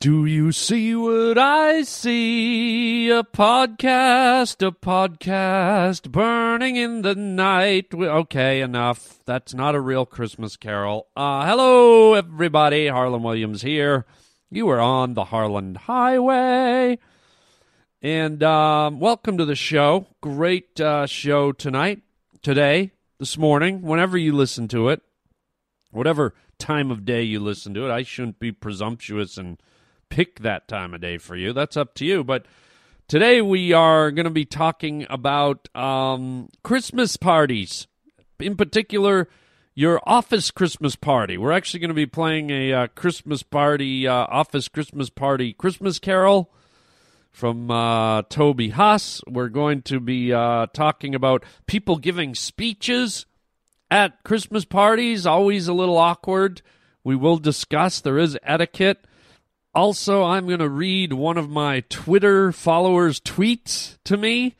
Do you see what I see? A podcast, a podcast burning in the night. Okay, enough. That's not a real Christmas carol. Uh, hello, everybody. Harlan Williams here. You are on the Harlan Highway. And um, welcome to the show. Great uh, show tonight, today, this morning, whenever you listen to it, whatever time of day you listen to it. I shouldn't be presumptuous and pick that time of day for you. That's up to you. But today we are going to be talking about um, Christmas parties, in particular, your office Christmas party. We're actually going to be playing a uh, Christmas party, uh, office Christmas party Christmas carol from uh, Toby Huss. We're going to be uh, talking about people giving speeches at Christmas parties, always a little awkward. We will discuss, there is etiquette. Also, I'm going to read one of my Twitter followers' tweets to me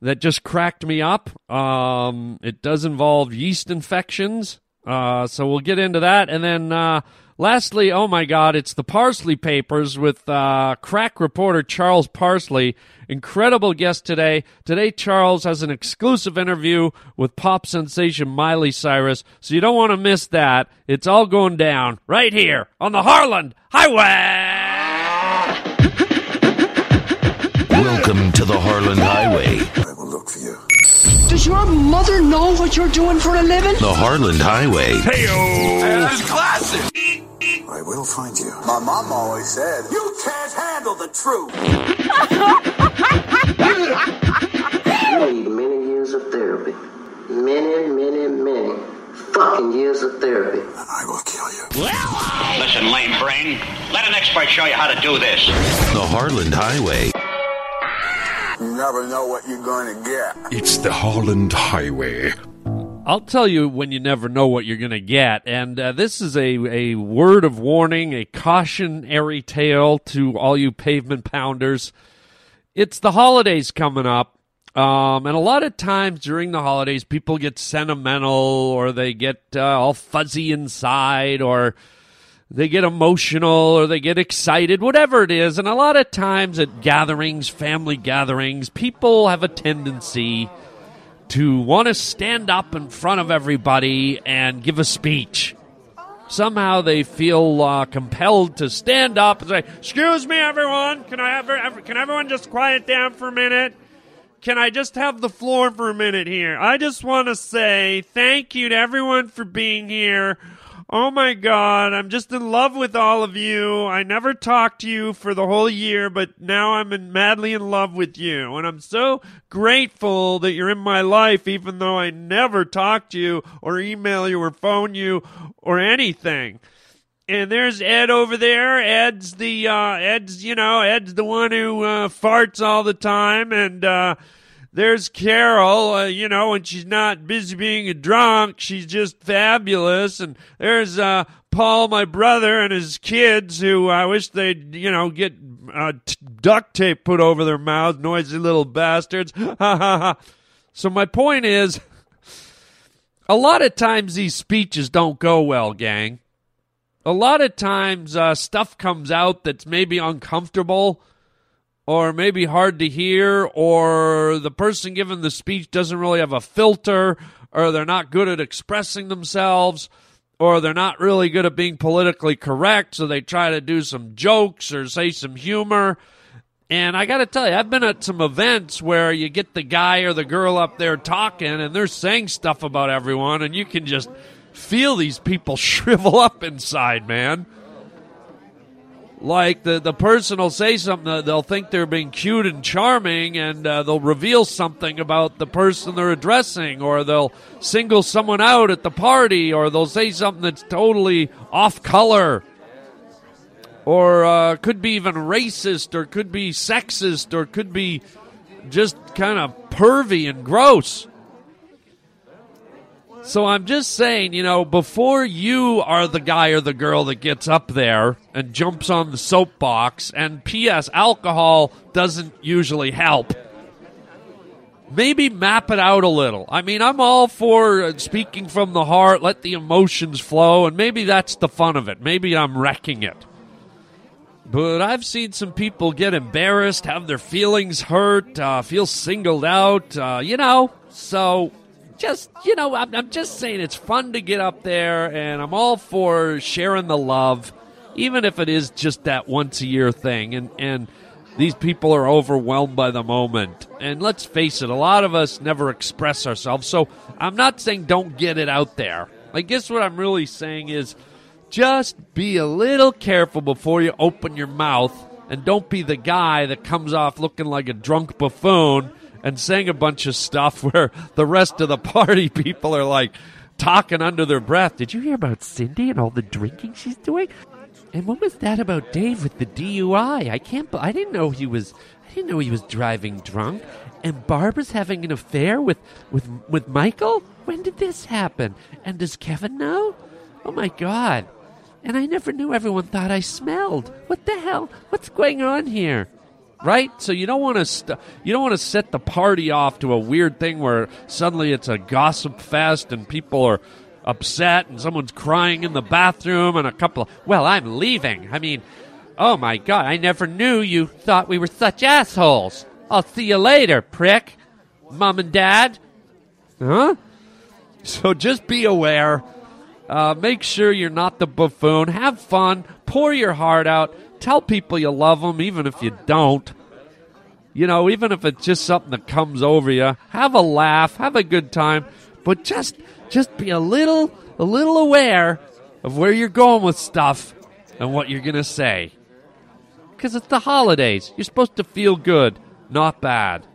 that just cracked me up. Um, it does involve yeast infections. Uh, so we'll get into that. And then uh, lastly, oh my God, it's the Parsley Papers with uh, crack reporter Charles Parsley. Incredible guest today. Today, Charles has an exclusive interview with pop sensation Miley Cyrus. So you don't want to miss that. It's all going down right here on the Harlan Highway. Welcome to the Harlan Highway. I will look for you. Does your mother know what you're doing for a living? The Harlan Highway. Hey, That's classic. I will find you. My mom always said, "You can't handle the truth." You need many years of therapy. Many, many, many fucking years of therapy. I will kill you. Listen, lame brain. Let an expert show you how to do this. The Harlan Highway. You never know what you're going to get. It's the Holland Highway. I'll tell you when you never know what you're going to get. And uh, this is a, a word of warning, a cautionary tale to all you pavement pounders. It's the holidays coming up. Um, and a lot of times during the holidays, people get sentimental or they get uh, all fuzzy inside or they get emotional or they get excited, whatever it is. And a lot of times at gatherings, family gatherings, people have a tendency to want to stand up in front of everybody and give a speech. Somehow they feel uh, compelled to stand up and say, "Excuse me, everyone. Can I have ever, can everyone just quiet down for a minute? Can I just have the floor for a minute here? I just want to say thank you to everyone for being here. Oh my God, I'm just in love with all of you. I never talked to you for the whole year, but now I'm in, madly in love with you. And I'm so grateful that you're in my life, even though I never talk to you or email you or phone you or anything. And there's Ed over there. Ed's the, uh, Ed's, you know, Ed's the one who, uh, farts all the time. And, uh, there's Carol, uh, you know, and she's not busy being a drunk, she's just fabulous. And there's uh, Paul, my brother, and his kids, who I wish they'd, you know, get uh, t- duct tape put over their mouths, noisy little bastards. Ha ha ha. So my point is, a lot of times these speeches don't go well, gang. A lot of times uh, stuff comes out that's maybe uncomfortable or maybe hard to hear, or the person giving the speech doesn't really have a filter, or they're not good at expressing themselves, or they're not really good at being politically correct, so they try to do some jokes or say some humor. And I got to tell you, I've been at some events where you get the guy or the girl up there talking, and they're saying stuff about everyone, and you can just feel these people shrivel up inside, man like the the person will say something they'll think they're being cute and charming and uh, they'll reveal something about the person they're addressing or they'll single someone out at the party or they'll say something that's totally off color. Or uh, could be even racist or could be sexist or could be just kind of pervy and gross so I'm just saying, you know, before you are the guy or the girl that gets up there and jumps on the soapbox, and P.S., alcohol doesn't usually help. Maybe map it out a little. I mean, I'm all for speaking from the heart, let the emotions flow, and maybe that's the fun of it. Maybe I'm wrecking it. But I've seen some people get embarrassed, have their feelings hurt, uh, feel singled out, uh, you know. So just, you know, I'm, I'm just saying it's fun to get up there, and I'm all for sharing the love, even if it is just that once a year thing. And, and these people are overwhelmed by the moment. And let's face it, a lot of us never express ourselves. So I'm not saying don't get it out there. I guess what I'm really saying is just be a little careful before you open your mouth and don't be the guy that comes off looking like a drunk buffoon and sang a bunch of stuff where the rest of the party people are like talking under their breath. Did you hear about Cindy and all the drinking she's doing? And what was that about Dave with the DUI? I can't. I didn't know he was. I didn't know he was driving drunk. And Barbara's having an affair with with with Michael. When did this happen? And does Kevin know? Oh my God! And I never knew everyone thought I smelled. What the hell? What's going on here? Right? So you don't want to st- you don't want to set the party off to a weird thing where suddenly it's a gossip fest and people are upset and someone's crying in the bathroom and a couple of, well, I'm leaving. I mean, oh my god, I never knew you thought we were such assholes. I'll see you later, prick. Mom and dad. Huh? So just be aware. Uh, make sure you're not the buffoon. Have fun. Pour your heart out. Tell people you love them, even if you don't. You know, even if it's just something that comes over you. Have a laugh. Have a good time. But just, just be a little, a little aware of where you're going with stuff and what you're gonna say. Because it's the holidays. You're supposed to feel good, not bad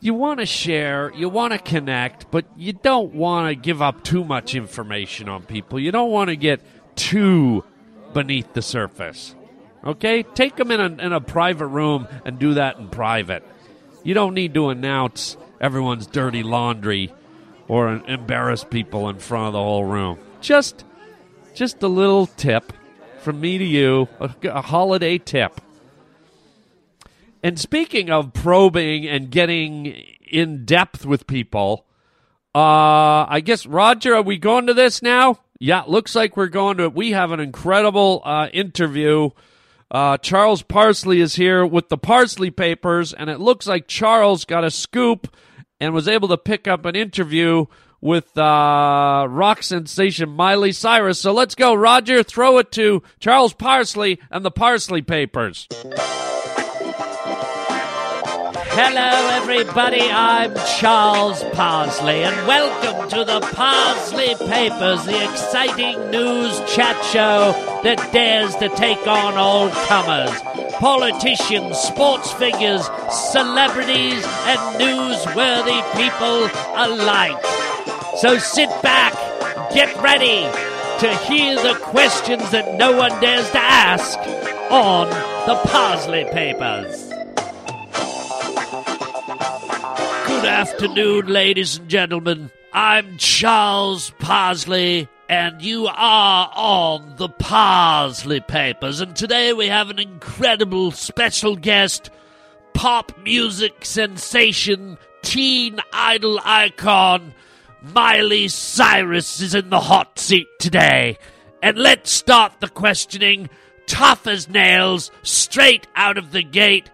you want to share, you want to connect, but you don't want to give up too much information on people. You don't want to get too beneath the surface. Okay? Take them in a, in a private room and do that in private. You don't need to announce everyone's dirty laundry or embarrass people in front of the whole room. Just just a little tip from me to you, a, a holiday tip. And speaking of probing and getting in depth with people, uh, I guess Roger, are we going to this now? Yeah, looks like we're going to. We have an incredible uh, interview. Uh, Charles Parsley is here with the Parsley Papers, and it looks like Charles got a scoop and was able to pick up an interview with uh, rock sensation Miley Cyrus. So let's go, Roger. Throw it to Charles Parsley and the Parsley Papers. Hello, everybody. I'm Charles Parsley, and welcome to the Parsley Papers, the exciting news chat show that dares to take on all comers politicians, sports figures, celebrities, and newsworthy people alike. So sit back, get ready to hear the questions that no one dares to ask on the Parsley Papers. Good afternoon, ladies and gentlemen. I'm Charles Parsley, and you are on the Parsley Papers. And today we have an incredible special guest, pop music sensation, teen idol icon, Miley Cyrus is in the hot seat today. And let's start the questioning tough as nails, straight out of the gate.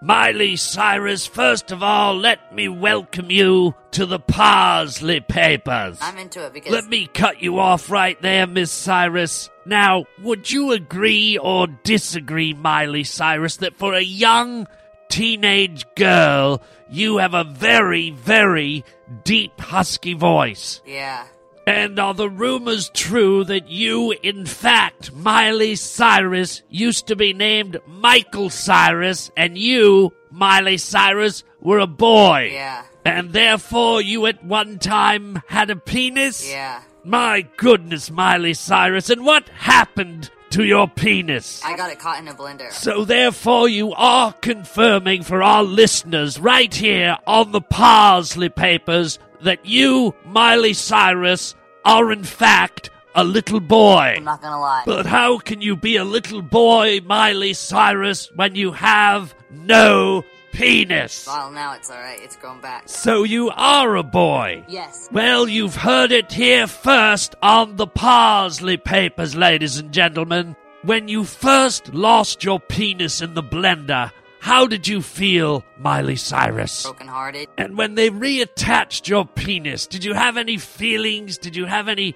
Miley Cyrus, first of all, let me welcome you to the Parsley Papers. I'm into it because Let me cut you off right there, Miss Cyrus. Now, would you agree or disagree, Miley Cyrus, that for a young teenage girl, you have a very, very deep, husky voice? yeah, And are the rumors true that you, in fact, Miley Cyrus, used to be named Michael Cyrus, and you, Miley Cyrus, were a boy? yeah, And therefore you at one time had a penis? yeah. My goodness, Miley Cyrus, and what happened to your penis? I got it caught in a blender. So therefore you are confirming for our listeners right here on the Parsley Papers that you, Miley Cyrus, are in fact a little boy. I'm not gonna lie. But how can you be a little boy, Miley Cyrus, when you have no penis? Well, now it's alright. It's grown back. So you are a boy. Yes. Well, you've heard it here first on the Parsley Papers, ladies and gentlemen. when you first lost your penis in the blender, how did you feel, Miley Cyrus? Brokenhearted. And when they reattached your penis, did you have any feelings? Did you have any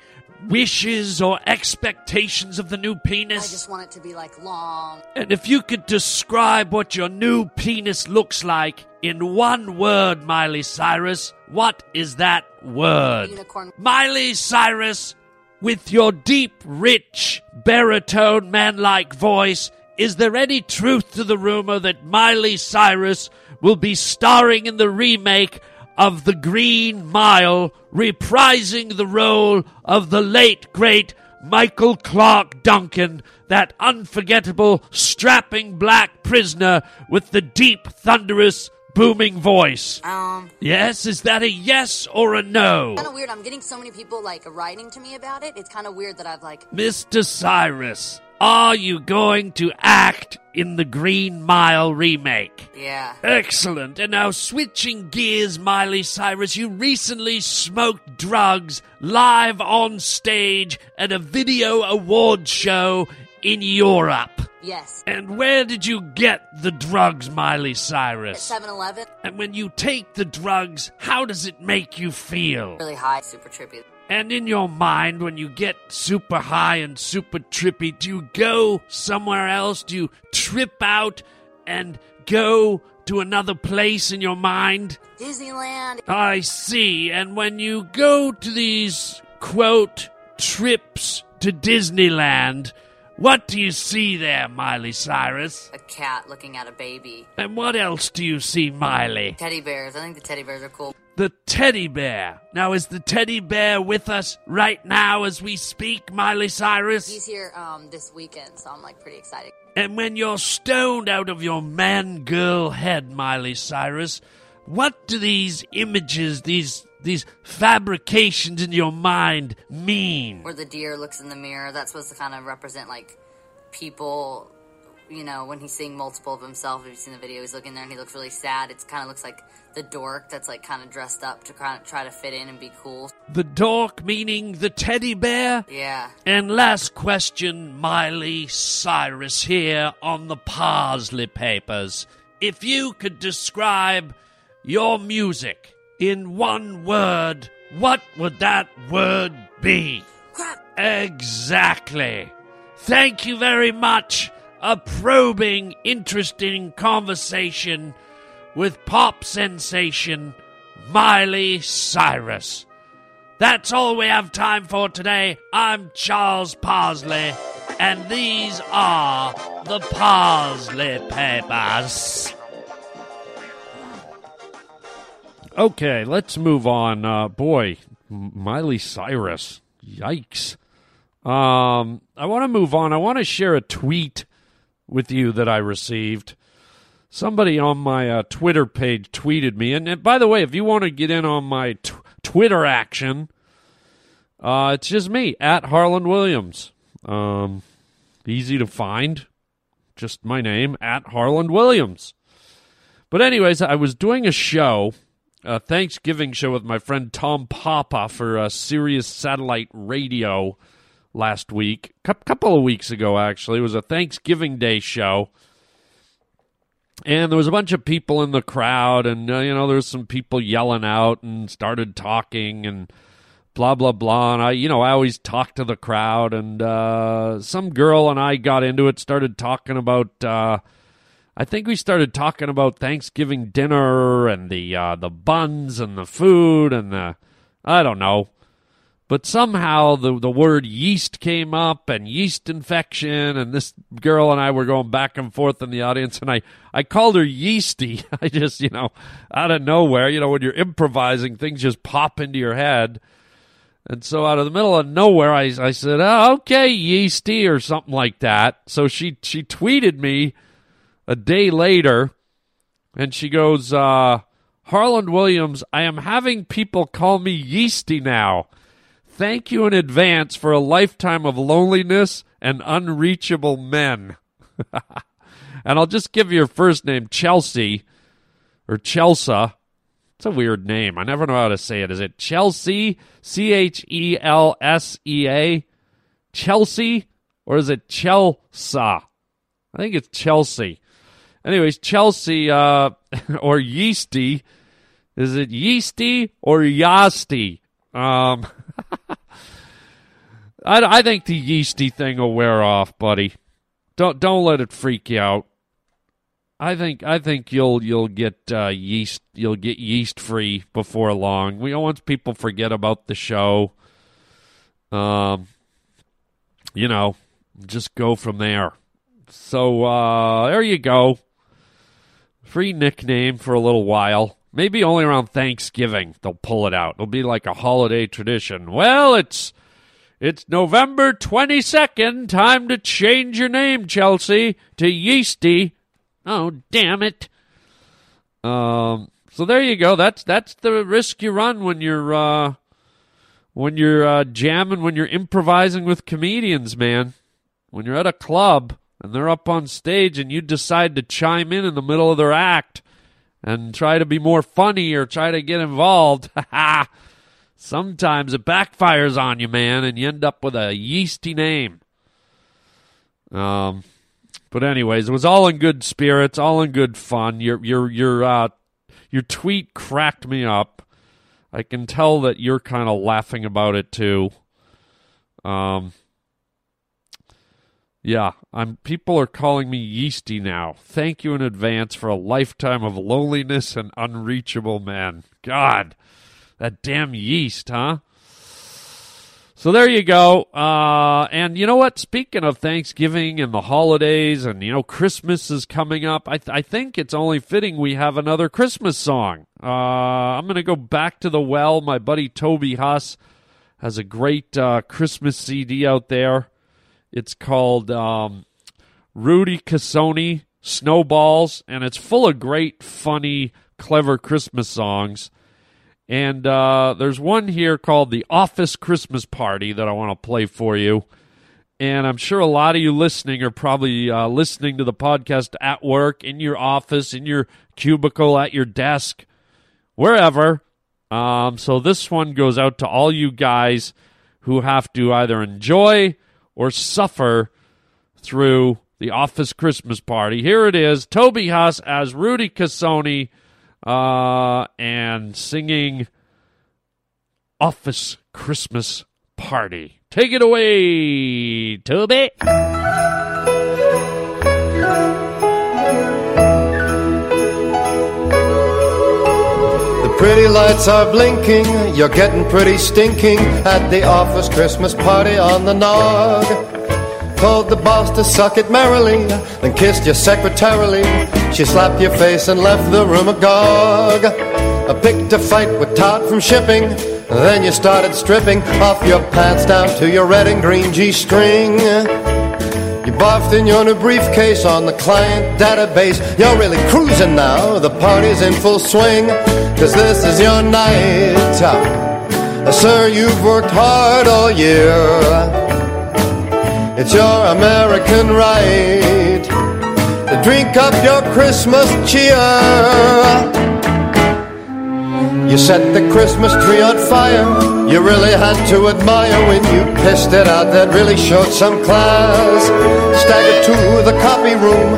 wishes or expectations of the new penis? I just want it to be like long. And if you could describe what your new penis looks like in one word, Miley Cyrus, what is that word? Unicorn. Miley Cyrus, with your deep, rich, baritone, man like voice, is there any truth to the rumor that Miley Cyrus will be starring in the remake of The Green Mile, reprising the role of the late, great Michael Clarke Duncan, that unforgettable, strapping black prisoner with the deep, thunderous, booming voice? Um, Yes? Is that a yes or a no? kind of weird. I'm getting so many people like writing to me about it. It's kind of weird that I've like. Mr. Cyrus, are you going to act in the Green Mile remake? Yeah. Excellent. And now, switching gears, Miley Cyrus, you recently smoked drugs live on stage at a video award show in Europe. Yes. And where did you get the drugs, Miley Cyrus? 7 Eleven. And when you take the drugs, how does it make you feel? Really high, super trippy. And in your mind, when you get super high and super trippy, do you go somewhere else? Do you trip out and go to another place in your mind? Disneyland. I see. And when you go to these, quote, trips to Disneyland, what do you see there, Miley Cyrus? A cat looking at a baby. And what else do you see, Miley? Teddy bears. I think the teddy bears are cool. The teddy bear. Now, is the teddy bear with us right now as we speak, Miley Cyrus? He's here um this weekend, so I'm like pretty excited. And when you're stoned out of your man girl head, Miley Cyrus, what do these images, these these fabrications in your mind mean? Where the deer looks in the mirror. That's supposed to kind of represent like people. You know, when he's seeing multiple of himself. If you've seen the video, he's looking there and he looks really sad. It kind of looks like the dork that's like kind of dressed up to kind of try to fit in and be cool. The dork meaning the teddy bear? Yeah. And last question, Miley Cyrus here on the Parsley Papers. If you could describe your music in one word, what would that word be? Crap. Exactly. Thank you very much. A probing, interesting conversation with pop sensation Miley Cyrus. That's all we have time for today. I'm Charles Parsley, and these are the Parsley Papers. Okay, let's move on. Uh, boy, Miley Cyrus. Yikes. Um, I want to move on. I want to share a tweet with you that I received. Somebody on my uh, Twitter page tweeted me, and, and by the way, if you want to get in on my t- Twitter action, uh, it's just me at Harlan Williams. Um, easy to find, just my name at Harlan Williams. But anyways, I was doing a show, a Thanksgiving show with my friend Tom Papa for uh, Sirius Satellite Radio last week, a couple of weeks ago actually. It was a Thanksgiving Day show. And there was a bunch of people in the crowd, and uh, you know, there was some people yelling out and started talking and blah blah blah. And I, you know, I always talk to the crowd. And uh, some girl and I got into it, started talking about. Uh, I think we started talking about Thanksgiving dinner and the uh, the buns and the food and the I don't know. But somehow the the word yeast came up and yeast infection and this girl and I were going back and forth in the audience and I, I called her yeasty. I just, you know, out of nowhere, you know, when you're improvising, things just pop into your head. And so out of the middle of nowhere, I, I said, oh, okay, yeasty or something like that. So she, she tweeted me a day later and she goes, uh, Williams, I am having people call me yeasty now. Thank you in advance for a lifetime of loneliness and unreachable men. and I'll just give you your first name, Chelsea or Chelsea. It's a weird name. I never know how to say it. Is it Chelsea? C H E L S E A? Chelsea? or is it Chelsea? I think it's Chelsea. Anyways, Chelsea uh, or Yeasty. Is it Yeasty or Yasty? Um, I, I think the yeasty thing will wear off, buddy. Don't don't let it freak you out. I think I think you'll you'll get uh, yeast you'll get yeast free before long. We once people forget about the show, um, you know, just go from there. So uh, there you go. Free nickname for a little while. Maybe only around Thanksgiving they'll pull it out. It'll be like a holiday tradition. Well, it's it's November 22nd. Time to change your name, Chelsea, to Yeasty. Oh, damn it. Um, so there you go. That's that's the risk you run when you're uh, when you're uh, jamming, when you're improvising with comedians, man. When you're at a club and they're up on stage and you decide to chime in in the middle of their act and try to be more funny or try to get involved. Sometimes it backfires on you, man, and you end up with a yeasty name. Um, but anyways, it was all in good spirits, all in good fun. Your your your uh your tweet cracked me up. I can tell that you're kind of laughing about it too. Um yeah, I'm people are calling me yeasty now. Thank you in advance for a lifetime of loneliness and unreachable men. God, that damn yeast, huh? So there you go. Uh, and you know what? Speaking of Thanksgiving and the holidays, and you know Christmas is coming up. I, th- I think it's only fitting we have another Christmas song. Uh, I'm going to go back to the well. My buddy Toby Huss has a great uh, Christmas CD out there. It's called um, Rudy Cassoni Snowballs, and it's full of great, funny, clever Christmas songs. And uh, there's one here called The Office Christmas Party that I want to play for you. And I'm sure a lot of you listening are probably uh, listening to the podcast at work, in your office, in your cubicle, at your desk, wherever. Um, so this one goes out to all you guys who have to either enjoy or suffer through the office Christmas party. Here it is Toby Huss as Rudy Cassoni uh, and singing Office Christmas Party. Take it away, Toby. The pretty lights are blinking, you're getting pretty stinking at the office Christmas party on the nog. Told the boss to suck it merrily, then kissed you secretarily. She slapped your face and left the room agog. I picked a fight with Todd from shipping, then you started stripping off your pants down to your red and green G string. You barfed in your new briefcase on the client database. You're really cruising now, the party's in full swing, cause this is your night. Uh, sir, you've worked hard all year. It's your American right drink up your Christmas cheer. You set the Christmas tree on fire. You really had to admire when you pissed it out. That really showed some class. Staggered to the copy room,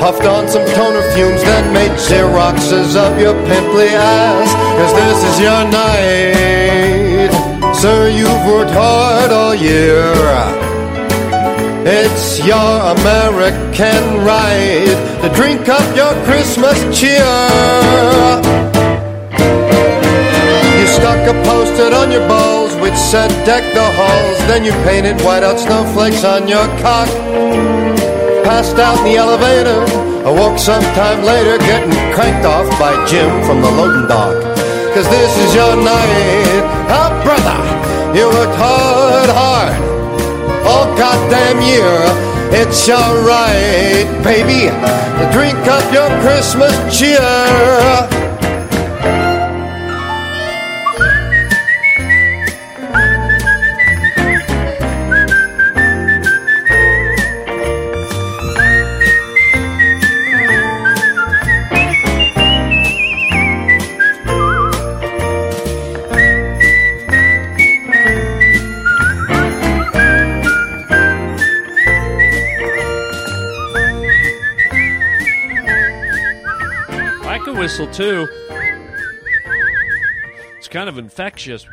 huffed on some toner fumes, then made Xeroxes of your pimply ass. Cause this is your night. Sir, you've worked hard all year. It's your American right to drink up your Christmas cheer. You stuck a post-it on your balls which said deck the halls. Then you painted whiteout snowflakes on your cock. Passed out in the elevator. Awoke sometime later getting cranked off by Jim from the loading dock. Cause this is your night. Ah, brother, you worked hard, hard all goddamn year. It's alright, baby, drink up your Christmas cheer. Whistle too. It's kind of infectious.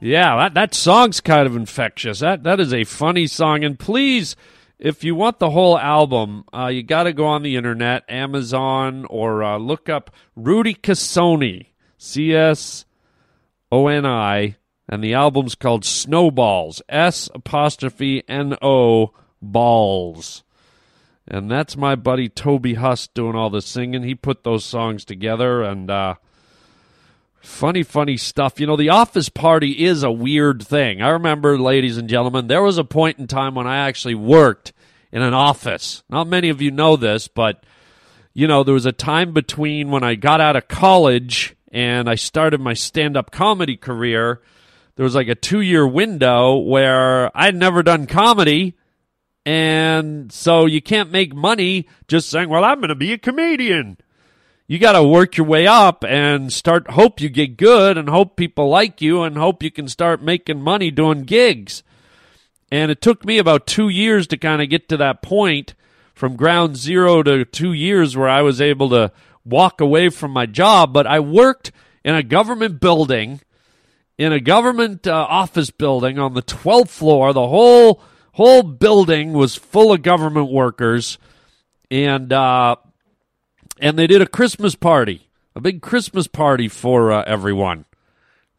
Yeah, that, that song's kind of infectious. That that is a funny song. And please, if you want the whole album, uh, you got to go on the internet, Amazon, or uh, look up Rudy Cassoni, C S O N I, and the album's called Snowballs, S apostrophe N O balls. And that's my buddy Toby Huss doing all the singing. He put those songs together and uh, funny, funny stuff. You know, the office party is a weird thing. I remember, ladies and gentlemen, there was a point in time when I actually worked in an office. Not many of you know this, but, you know, there was a time between when I got out of college and I started my stand up comedy career. There was like a two year window where I'd never done comedy and so you can't make money just saying, well, I'm going to be a comedian. You got to work your way up and start, hope you get good and hope people like you and hope you can start making money doing gigs. And it took me about two years to kind of get to that point from ground zero to two years where I was able to walk away from my job. But I worked in a government building, in a government uh, office building on the 12th floor. The whole whole building was full of government workers, and uh, and they did a Christmas party, a big Christmas party for uh, everyone.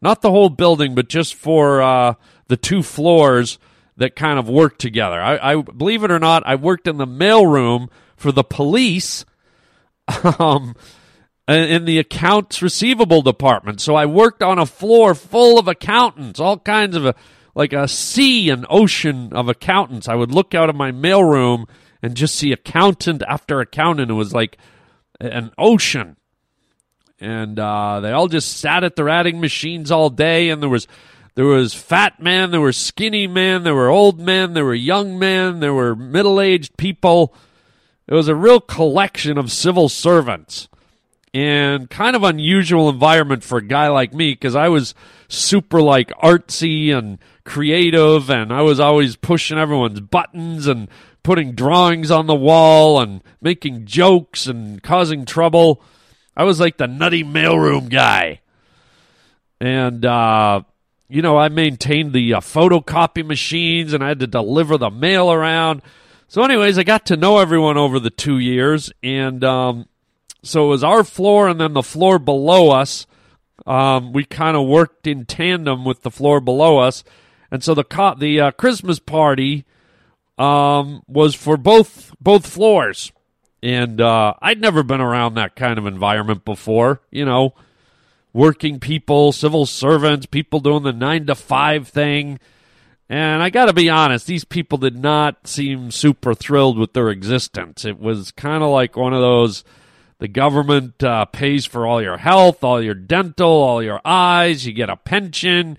Not the whole building, but just for uh, the two floors that kind of worked together. I, I believe it or not, I worked in the mailroom for the police. Um, in the accounts receivable department. So I worked on a floor full of accountants, all kinds of like a sea an ocean of accountants. I would look out of my mailroom and just see accountant after accountant. It was like an ocean. And uh, they all just sat at their adding machines all day, and there was there was fat men, there were skinny men, there were old men, there were young men, there were middle aged people. It was a real collection of civil servants and kind of unusual environment for a guy like me because I was super like artsy and creative and I was always pushing everyone's buttons and putting drawings on the wall and making jokes and causing trouble. I was like the nutty mailroom guy. And, uh, you know, I maintained the uh, photocopy machines and I had to deliver the mail around. So, anyways, I got to know everyone over the two years. And um, so it was our floor and then the floor below us. Um, we kind of worked in tandem with the floor below us. And so the co- the uh, Christmas party um, was for both both floors, and uh, I'd never been around that kind of environment before. You know, working people, civil servants, people doing the nine to five thing. And I got to be honest, these people did not seem super thrilled with their existence. It was kind of like one of those the government uh, pays for all your health, all your dental, all your eyes, you get a pension,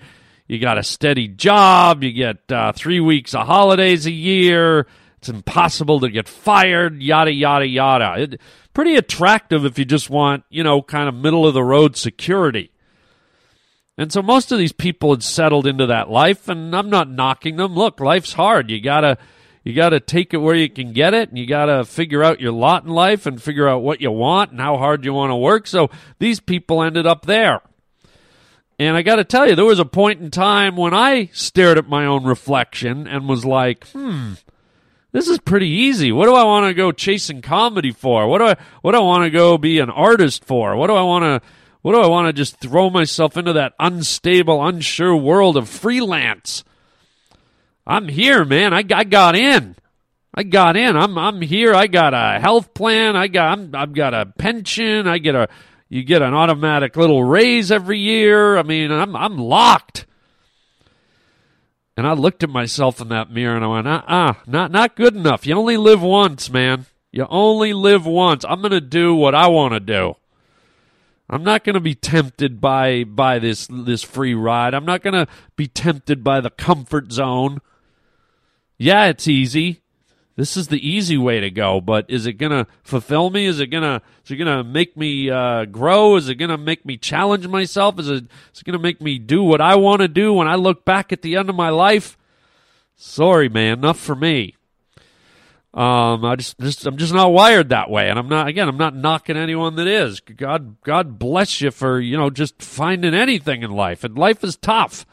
you got a steady job, you get uh, three weeks of holidays a year. It's impossible to get fired, yada, yada, yada. It, pretty attractive if you just want, you know, kind of middle of the road security. And so most of these people had settled into that life, and I'm not knocking them. Look, life's hard. You gotta you gotta take it where you can get it, and you gotta figure out your lot in life and figure out what you want and how hard you want to work. So these people ended up there. And I got to tell you, there was a point in time when I stared at my own reflection and was like, hmm, this is pretty easy. What do I want to go chasing comedy for? What do I what do I want to go be an artist for? What do I want to what do I want to just throw myself into that unstable, unsure world of freelance? I'm here, man. I, I got in. I got in. I'm I'm here. I got a health plan. I got I'm, I've got a pension. I get a you get an automatic little raise every year. I mean, I'm I'm locked. And I looked at myself in that mirror and I went, uh uh, not not good enough. You only live once, man. You only live once. I'm gonna do what I wanna do. I'm not gonna be tempted by by this this free ride. I'm not gonna be tempted by the comfort zone. Yeah, it's easy this is the easy way to go but is it gonna fulfill me is it gonna is it gonna make me uh, grow is it gonna make me challenge myself is it, is it gonna make me do what i want to do when i look back at the end of my life sorry man enough for me Um, I just, just, I'm just not wired that way, and I'm not. Again, I'm not knocking anyone that is. God, God bless you for you know just finding anything in life, and life is tough.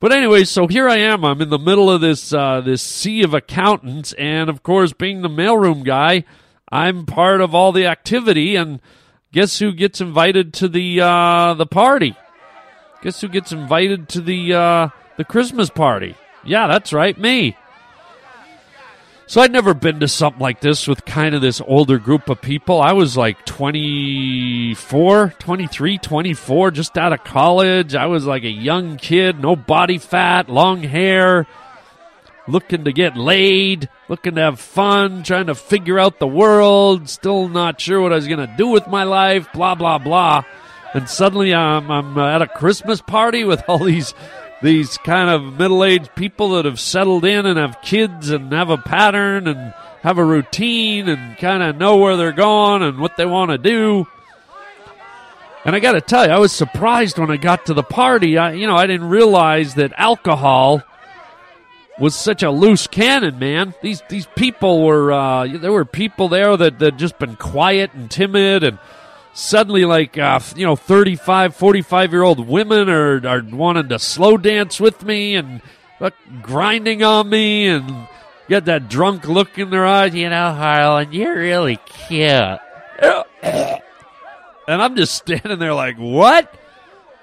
But anyway, so here I am. I'm in the middle of this uh, this sea of accountants, and of course, being the mailroom guy, I'm part of all the activity. And guess who gets invited to the uh, the party? Guess who gets invited to the uh, the Christmas party? Yeah, that's right, me. So I'd never been to something like this with kind of this older group of people. I was like 24, 23, 24, just out of college. I was like a young kid, no body fat, long hair, looking to get laid, looking to have fun, trying to figure out the world, still not sure what I was going to do with my life, blah, blah, blah. And suddenly I'm, I'm at a Christmas party with all these these kind of middle aged people that have settled in and have kids and have a pattern and have a routine and kind of know where they're going and what they want to do. And I got to tell you, I was surprised when I got to the party. I, you know, I didn't realize that alcohol was such a loose cannon, man. These these people were uh, there were people there that that just been quiet and timid and suddenly like uh, you know 35 45 year old women are, are wanting to slow dance with me and uh, grinding on me and get that drunk look in their eyes you know harlan you're really cute. And i'm just standing there like what?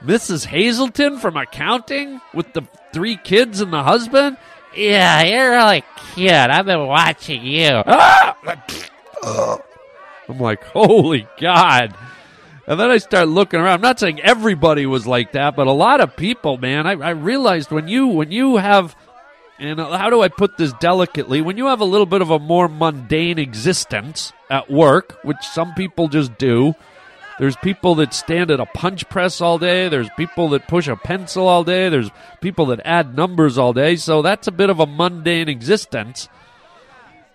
Mrs hazelton from accounting with the three kids and the husband? Yeah you're really cute. I've been watching you I'm like, holy God. And then I start looking around. I'm not saying everybody was like that, but a lot of people, man. I, I realized when you when you have, and how do I put this delicately? When you have a little bit of a more mundane existence at work, which some people just do. There's people that stand at a punch press all day. There's people that push a pencil all day. There's people that add numbers all day. So that's a bit of a mundane existence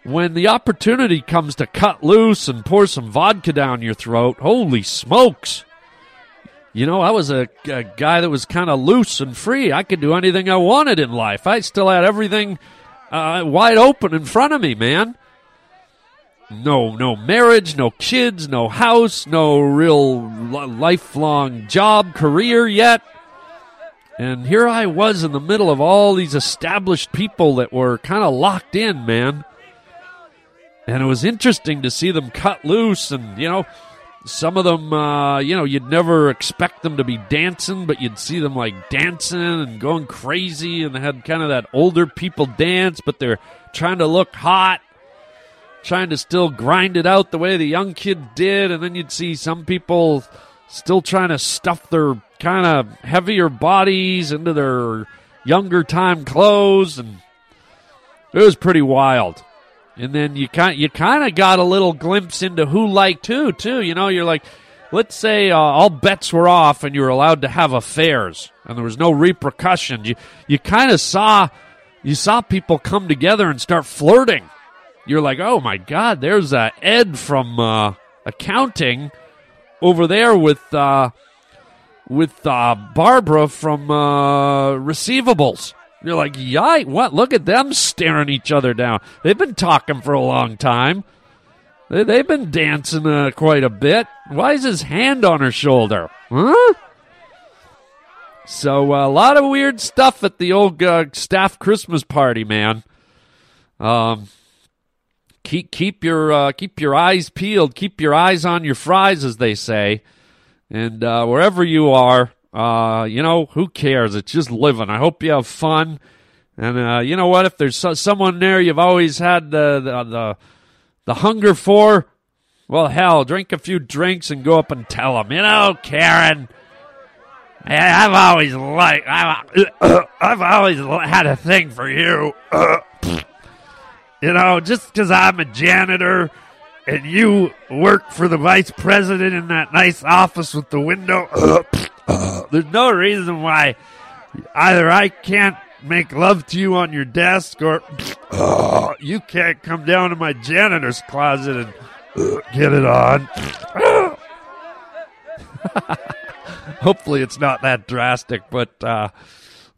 when the opportunity comes to cut loose and pour some vodka down your throat, holy smokes. You know, I was a, a guy that was kind of loose and free. I could do anything I wanted in life. I still had everything uh, wide open in front of me, man. No, no marriage, no kids, no house, no real lifelong job, career yet. And here I was in the middle of all these established people that were kind of locked in, man. And it was interesting to see them cut loose and, you know, some of them, uh, you know, you'd never expect them to be dancing, but you'd see them like dancing and going crazy, and they had kind of that older people dance, but they're trying to look hot, trying to still grind it out the way the young kid did, and then you'd see some people still trying to stuff their kind of heavier bodies into their younger time clothes, and it was pretty wild and then you kind you kind of got a little glimpse into who liked who too. You know, you're like, let's say uh, all bets were off and you were allowed to have affairs and there was no repercussions. You you kind of saw you saw people come together and start flirting. You're like, oh my god, there's uh, Ed from uh, accounting over there with uh, with uh, Barbara from uh, receivables. You're like, yike, what? Look at them staring each other down. They've been talking for a long time. They, they've been dancing uh, quite a bit. Why is his hand on her shoulder? Huh? So uh, a lot of weird stuff at the old uh, staff Christmas party, man. Um, keep keep your uh, keep your eyes peeled, keep your eyes on your fries, as they say, and uh, wherever you are, uh, you know, who cares? It's just living. I hope you have fun. And uh, you know what? If there's so- someone there you've always had the, the the the hunger for, well, hell, drink a few drinks and go up and tell them. You know, Karen. I've always liked. I've, I've always had a thing for you. you know, just because I'm a janitor and you work for the vice president in that nice office with the window. There's no reason why either I can't make love to you on your desk or uh, you can't come down to my janitor's closet and uh, get it on. Hopefully, it's not that drastic, but uh,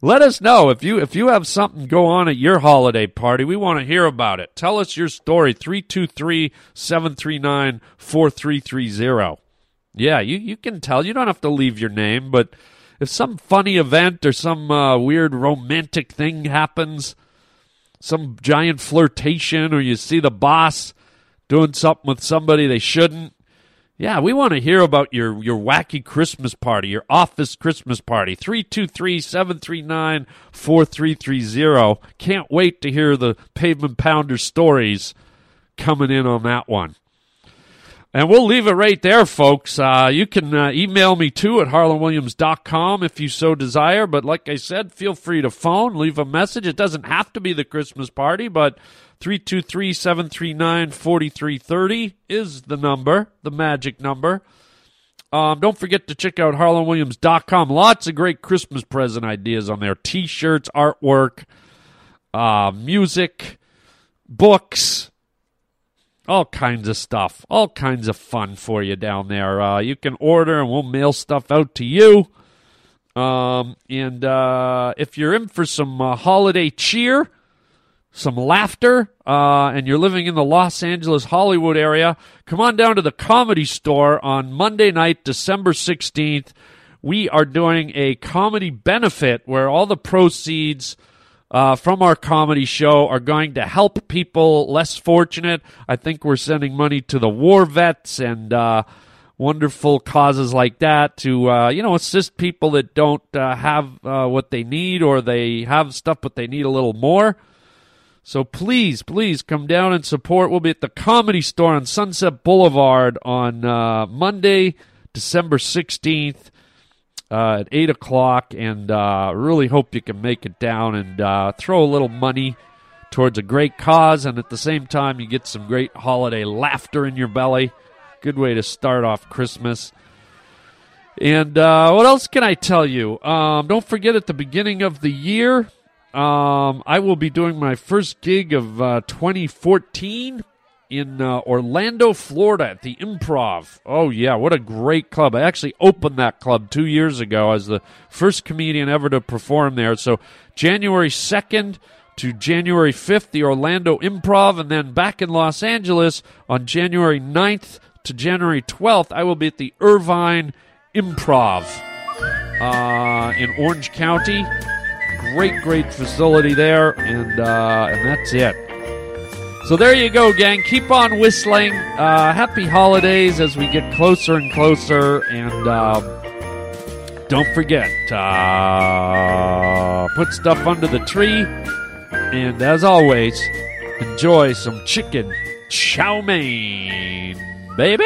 let us know if you if you have something go on at your holiday party. We want to hear about it. Tell us your story 323-739-4330. Yeah, you you can tell. You don't have to leave your name, but if some funny event or some uh, weird romantic thing happens, some giant flirtation or you see the boss doing something with somebody they shouldn't, yeah, we want to hear about your, your wacky Christmas party, your office Christmas party. 323 739 4330. Can't wait to hear the Pavement Pounder stories coming in on that one. And we'll leave it right there, folks. Uh, you can uh, email me too at harlandwilliams.com if you so desire. But like I said, feel free to phone, leave a message. It doesn't have to be the Christmas party, but 323 739 4330 is the number, the magic number. Um, don't forget to check out harlandwilliams.com. Lots of great Christmas present ideas on there t shirts, artwork, uh, music, books all kinds of stuff, all kinds of fun for you down there. Uh, you can order and we'll mail stuff out to you. Um, and uh, if you're in for some uh, holiday cheer, some laughter, uh, and you're living in the Los Angeles, Hollywood area, come on down to the comedy store on Monday night, December 16th. We are doing a comedy benefit where all the proceeds uh, from our comedy show are going to help people less fortunate. I think we're sending money to the war vets and uh, wonderful causes like that to uh, you know assist people that don't uh, have uh, what they need or they have stuff but they need a little more. So please, please come down and support. We'll be at the Comedy Store on Sunset Boulevard on uh, Monday, December sixteenth uh, at 8 o'clock, and uh, really hope you can make it down and uh, throw a little money towards a great cause, and at the same time, you get some great holiday laughter in your belly. Good way to start off Christmas. And uh, what else can I tell you? Um, don't forget at the beginning of the year, um, I will be doing my first gig of uh, 2014 in uh, Orlando, Florida at the Improv. Oh, yeah, what a great club. I actually opened that club two years ago as the first comedian ever to perform there. So, January 2nd to January 5th, the Orlando Improv, and then back in Los Angeles on January 9th to January 12th, I will be at the Irvine Improv uh, in Orange County. Great, great facility there, and uh, and that's it. So there you go, gang. Keep on whistling. Uh, happy holidays as we get closer and closer. And um, don't forget, uh, put stuff under the tree. And as always, enjoy some chicken chow mein, baby.